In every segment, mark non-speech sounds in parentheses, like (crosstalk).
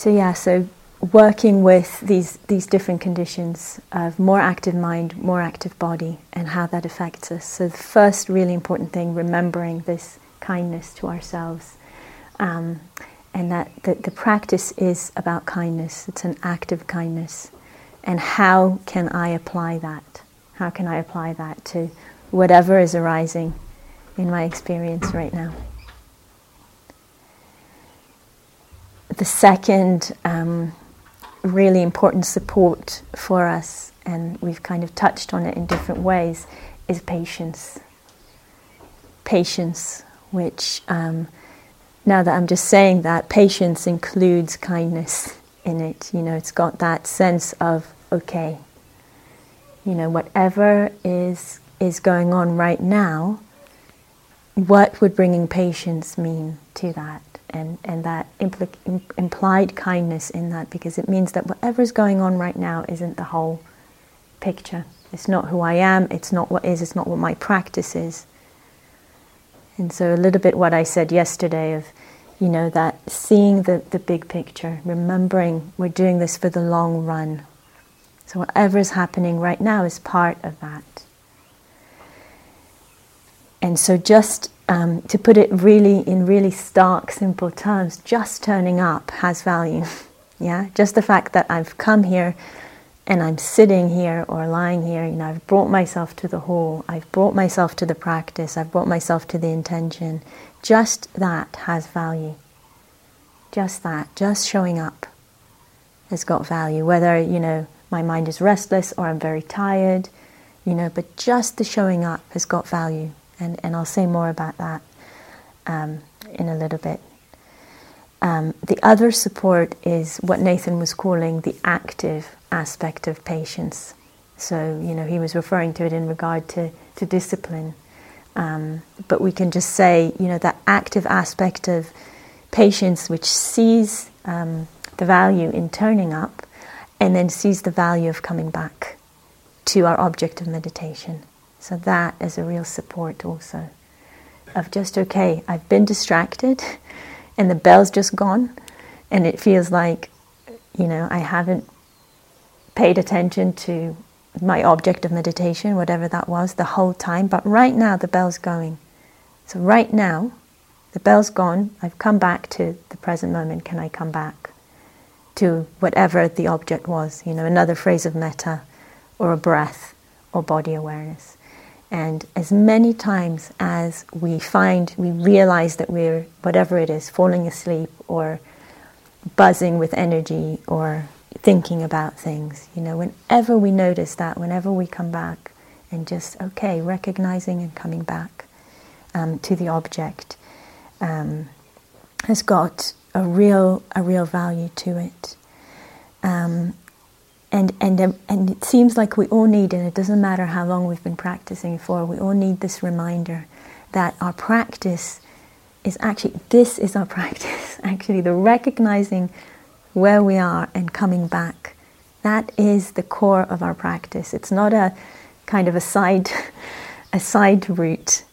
So yeah, so working with these these different conditions of more active mind, more active body, and how that affects us. So the first really important thing, remembering this kindness to ourselves, um, and that the, the practice is about kindness. It's an act of kindness, and how can I apply that? How can I apply that to whatever is arising in my experience right now? The second um, really important support for us, and we've kind of touched on it in different ways, is patience. Patience, which um, now that I'm just saying that, patience includes kindness in it. You know, it's got that sense of, okay, you know, whatever is, is going on right now, what would bringing patience mean to that? And, and that impl- implied kindness in that because it means that whatever's going on right now isn't the whole picture. It's not who I am, it's not what is, it's not what my practice is. And so, a little bit what I said yesterday of, you know, that seeing the, the big picture, remembering we're doing this for the long run. So, whatever is happening right now is part of that. And so, just um, to put it really in really stark, simple terms, just turning up has value. (laughs) yeah, just the fact that I've come here and I'm sitting here or lying here, you know, I've brought myself to the hall, I've brought myself to the practice, I've brought myself to the intention. Just that has value. Just that, just showing up has got value. Whether, you know, my mind is restless or I'm very tired, you know, but just the showing up has got value and, and I'll say more about that um, in a little bit. Um, the other support is what Nathan was calling the active aspect of patience. So, you know, he was referring to it in regard to, to discipline. Um, but we can just say, you know, that active aspect of patience which sees um, the value in turning up and then sees the value of coming back to our object of meditation. So that is a real support also of just okay, I've been distracted (laughs) and the bell's just gone and it feels like you know, I haven't paid attention to my object of meditation, whatever that was, the whole time, but right now the bell's going. So right now the bell's gone, I've come back to the present moment. Can I come back to whatever the object was? You know, another phrase of metta or a breath or body awareness. And as many times as we find, we realize that we're, whatever it is, falling asleep or buzzing with energy or thinking about things, you know, whenever we notice that, whenever we come back and just, okay, recognizing and coming back um, to the object um, has got a real, a real value to it. Um, and and um, and it seems like we all need, and it doesn't matter how long we've been practicing for, we all need this reminder that our practice is actually this is our (laughs) practice. actually, the recognizing where we are and coming back, that is the core of our practice. It's not a kind of a side (laughs) a side route.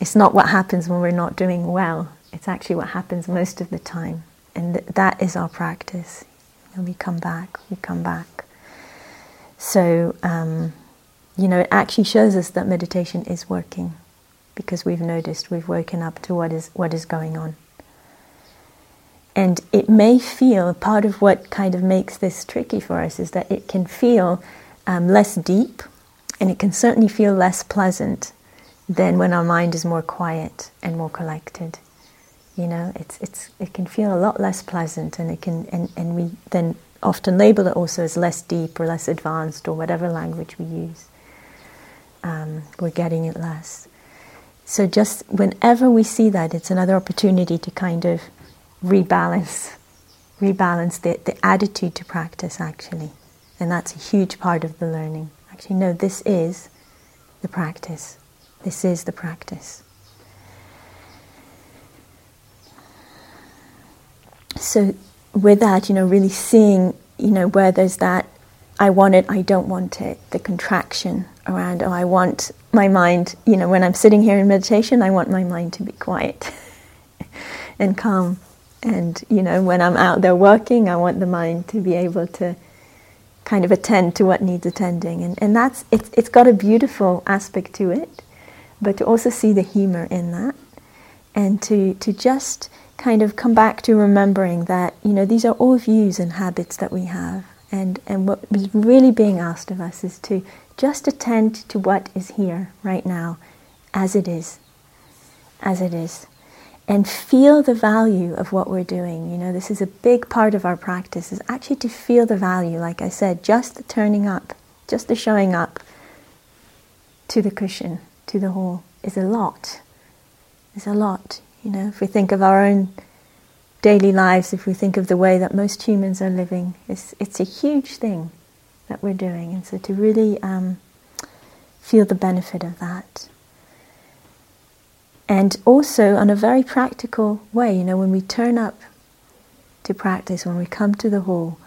It's not what happens when we're not doing well. It's actually what happens most of the time, and th- that is our practice. And we come back, we come back. So, um, you know, it actually shows us that meditation is working because we've noticed, we've woken up to what is, what is going on. And it may feel, part of what kind of makes this tricky for us is that it can feel um, less deep and it can certainly feel less pleasant than when our mind is more quiet and more collected. You know, it's, it's, it can feel a lot less pleasant and it can, and, and we then often label it also as less deep or less advanced or whatever language we use. Um, we're getting it less. So just whenever we see that, it's another opportunity to kind of rebalance, rebalance the, the attitude to practice actually. And that's a huge part of the learning. Actually, no, this is the practice. This is the practice. So with that, you know, really seeing, you know, where there's that I want it, I don't want it, the contraction around, oh, I want my mind, you know, when I'm sitting here in meditation, I want my mind to be quiet (laughs) and calm. And, you know, when I'm out there working, I want the mind to be able to kind of attend to what needs attending. And, and that's, it's, it's got a beautiful aspect to it, but to also see the humor in that and to, to just kind of come back to remembering that, you know, these are all views and habits that we have. And, and what is really being asked of us is to just attend to what is here right now as it is. As it is. And feel the value of what we're doing. You know, this is a big part of our practice, is actually to feel the value. Like I said, just the turning up, just the showing up to the cushion, to the hall, is a lot. Is a lot. You know, if we think of our own daily lives, if we think of the way that most humans are living, it's, it's a huge thing that we're doing. And so to really um, feel the benefit of that. And also, on a very practical way, you know, when we turn up to practice, when we come to the hall,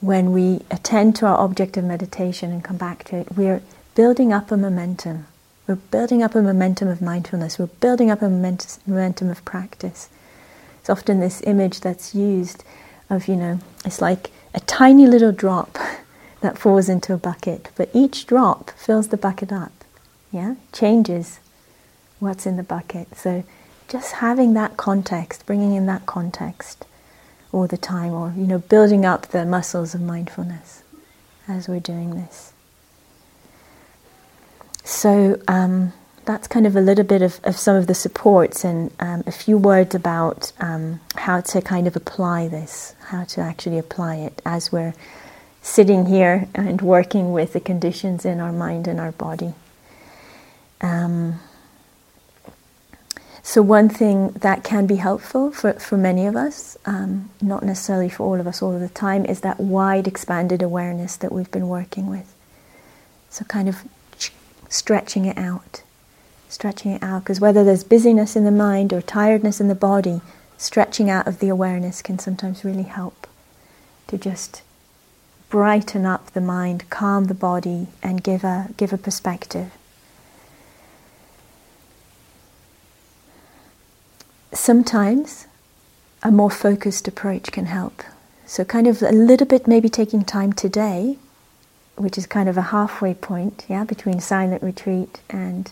when we attend to our object of meditation and come back to it, we're building up a momentum. We're building up a momentum of mindfulness. We're building up a momentum of practice. It's often this image that's used of, you know, it's like a tiny little drop (laughs) that falls into a bucket, but each drop fills the bucket up, yeah? Changes what's in the bucket. So just having that context, bringing in that context all the time, or, you know, building up the muscles of mindfulness as we're doing this. So, um, that's kind of a little bit of, of some of the supports and um, a few words about um, how to kind of apply this, how to actually apply it as we're sitting here and working with the conditions in our mind and our body. Um, so, one thing that can be helpful for, for many of us, um, not necessarily for all of us all of the time, is that wide expanded awareness that we've been working with. So, kind of stretching it out stretching it out. Because whether there's busyness in the mind or tiredness in the body, stretching out of the awareness can sometimes really help to just brighten up the mind, calm the body, and give a, give a perspective. Sometimes a more focused approach can help. So, kind of a little bit maybe taking time today, which is kind of a halfway point, yeah, between silent retreat and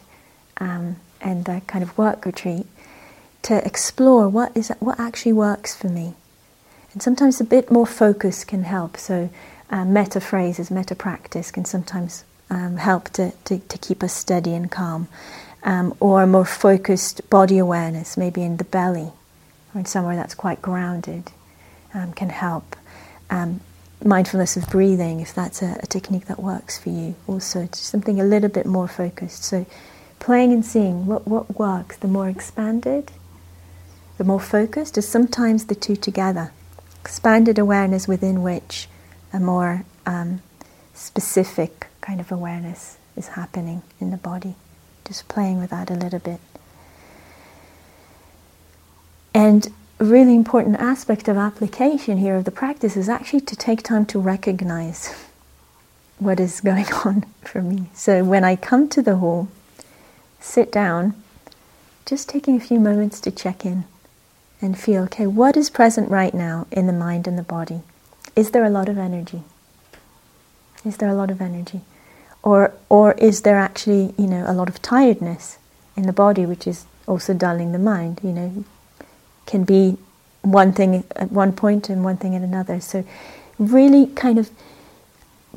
um, and the kind of work retreat to explore what is what actually works for me. And sometimes a bit more focus can help. So uh, metta phrases, metta practice can sometimes um, help to, to, to, keep us steady and calm. Um, or a more focused body awareness, maybe in the belly or in somewhere that's quite grounded, um, can help. Um, mindfulness of breathing, if that's a, a, technique that works for you, also something a little bit more focused. So playing and seeing what, what works, the more expanded, the more focused, is sometimes the two together. Expanded awareness within which a more um, specific kind of awareness is happening in the body. Just playing with that a little bit. And really important aspect of application here of the practice is actually to take time to recognize what is going (laughs) on for me. So when I come to the hall, sit down, just taking a few moments to check in and feel okay, what is present right now in the mind and the body? Is there a lot of energy? Is there a lot of energy? Or, or is there actually, you know, a lot of tiredness in the body, which is also dulling the mind? You know, can be one thing at one point and one thing at another. So, really kind of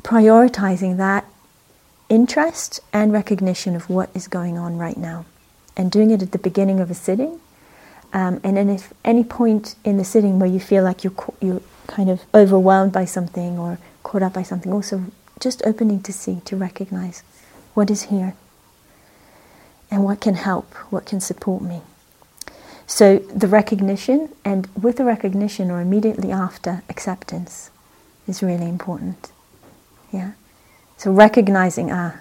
prioritizing that interest and recognition of what is going on right now. And doing it at the beginning of a sitting. Um, and then, if any point in the sitting where you feel like you're, you're kind of overwhelmed by something or caught up by something, also just opening to see, to recognize what is here and what can help, what can support me. So, the recognition, and with the recognition or immediately after, acceptance is really important. Yeah? So recognizing, ah,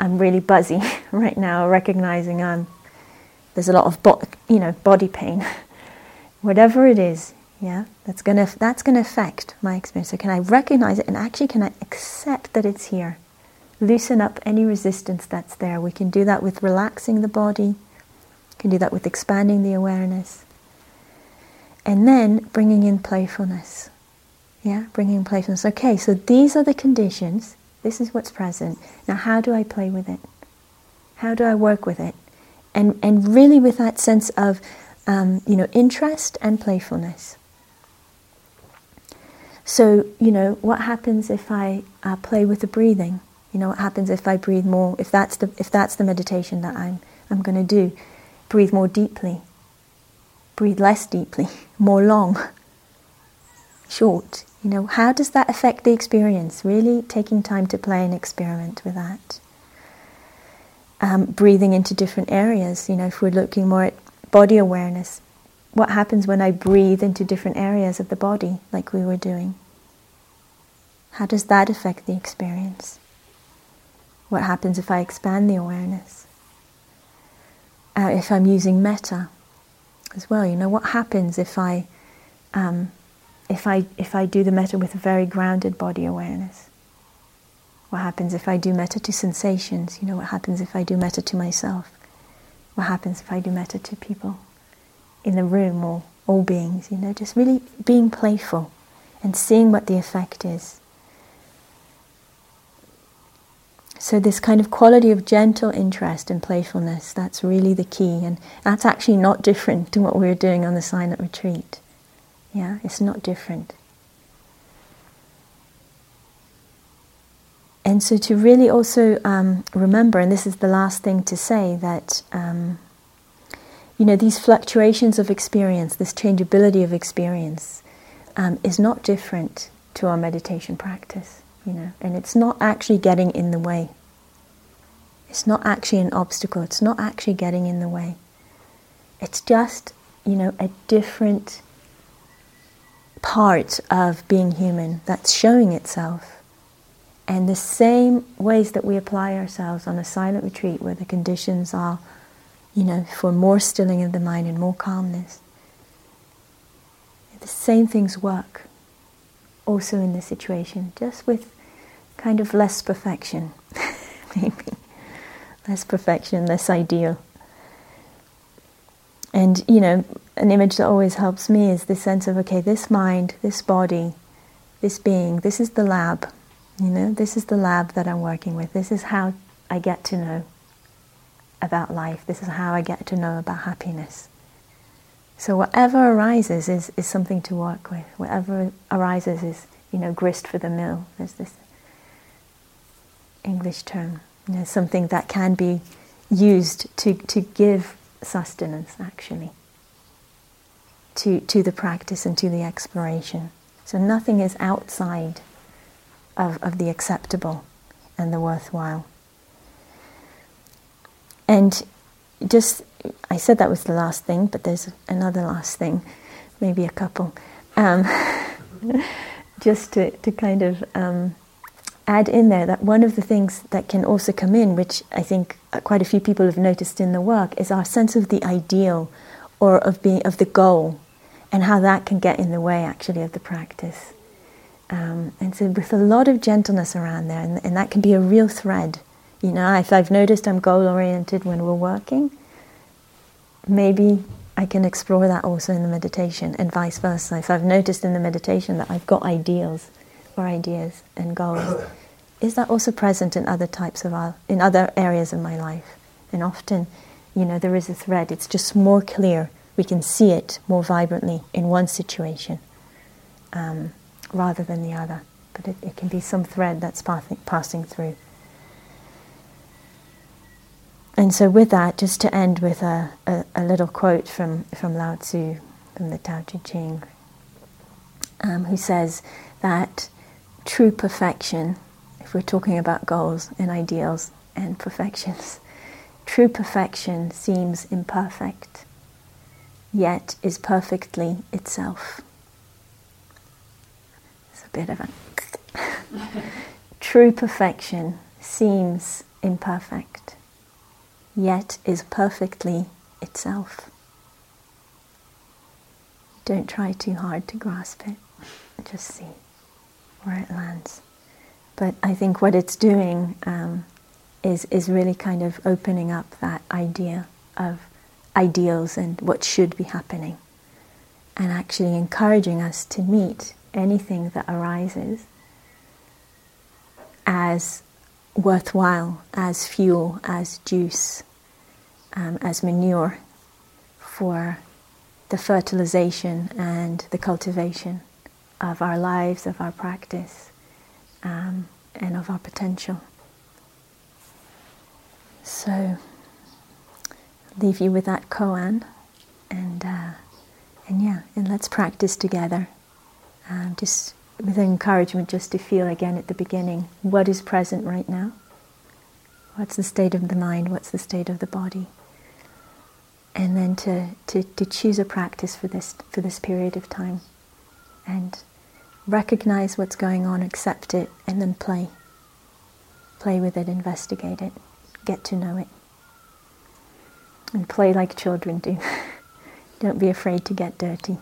I'm really buzzy (laughs) right now, recognizing I'm, um, there's a lot of, bo- you know, body pain. (laughs) Whatever it is, yeah, that's gonna, that's gonna affect my experience. So can I recognize it and actually can I accept that it's here? Loosen up any resistance that's there. We can do that with relaxing the body. We can do that with expanding the awareness. And then bringing in playfulness. Yeah, bringing playfulness. Okay, so these are the conditions. This is what's present. Now, how do I play with it? How do I work with it? And, and really with that sense of, um, you know, interest and playfulness. So, you know, what happens if I uh, play with the breathing? You know, what happens if I breathe more? If that's the if that's the meditation that I'm I'm going to do, breathe more deeply. Breathe less deeply, (laughs) more long, short. You know, how does that affect the experience? Really taking time to play and experiment with that. Um, breathing into different areas. You know, if we're looking more at body awareness, what happens when I breathe into different areas of the body, like we were doing? How does that affect the experience? What happens if I expand the awareness? Uh, if I'm using metta as well, you know, what happens if I um, if I if I do the metta with a very grounded body awareness? What happens if I do metta to sensations? You know, what happens if I do metta to myself? What happens if I do metta to people in the room or all beings? You know, just really being playful and seeing what the effect is. So, this kind of quality of gentle interest and playfulness, that's really the key. And that's actually not different to what we were doing on the silent retreat. Yeah, it's not different. And so, to really also um, remember, and this is the last thing to say, that um, you know these fluctuations of experience, this changeability of experience, um, is not different to our meditation practice you know, and it's not actually getting in the way. It's not actually an obstacle, it's not actually getting in the way. It's just, you know, a different part of being human that's showing itself. And the same ways that we apply ourselves on a silent retreat where the conditions are, you know, for more stilling of the mind and more calmness, the same things work also in this situation, just with kind of less perfection, (laughs) maybe. Less perfection, less ideal. And, you know, an image that always helps me is the sense of, okay, this mind, this body, this being, this is the lab. You know, this is the lab that I'm working with. This is how I get to know about life. This is how I get to know about happiness. So whatever arises is, is something to work with. Whatever arises is, you know, grist for the mill. There's this English term, you know, something that can be used to, to give sustenance actually to, to the practice and to the exploration. So nothing is outside of, of the acceptable and the worthwhile. And just, I said that was the last thing, but there's another last thing, maybe a couple. Um, (laughs) just to, to kind of um, add in there that one of the things that can also come in, which I think quite a few people have noticed in the work, is our sense of the ideal or of being of the goal, and how that can get in the way actually of the practice. Um, and so, with a lot of gentleness around there, and, and that can be a real thread. You know, if I've noticed I'm goal oriented when we're working, maybe I can explore that also in the meditation, and vice versa. If I've noticed in the meditation that I've got ideals or ideas and goals, (coughs) is that also present in other types of our, in other areas of my life? And often, you know, there is a thread. It's just more clear. We can see it more vibrantly in one situation um, rather than the other. But it, it, can be some thread that's passing, passing through. And so, with that, just to end with a, a, a little quote from, from Lao Tzu, from the Tao Te Ching, um, who says that true perfection, if we're talking about goals and ideals and perfections, true perfection seems imperfect, yet is perfectly itself. It's a bit of a. (laughs) true perfection seems imperfect, yet is perfectly itself. Don't try too hard to grasp it, just see where it lands. But I think what it's doing um, is is really kind of opening up that idea of ideals and what should be happening, and actually encouraging us to meet anything that arises as worthwhile, as fuel, as juice, um, as manure for the fertilization and the cultivation of our lives, of our practice, um, and of our potential. So, leave you with that koan, and uh, and yeah, and let's practice together. Um, just with encouragement, just to feel again at the beginning what is present right now. What's the state of the mind? What's the state of the body? And then to, to, to choose a practice for this for this period of time, and recognize what's going on, accept it, and then play. Play with it, investigate it, get to know it. And play like children do. (laughs) Don't be afraid to get dirty.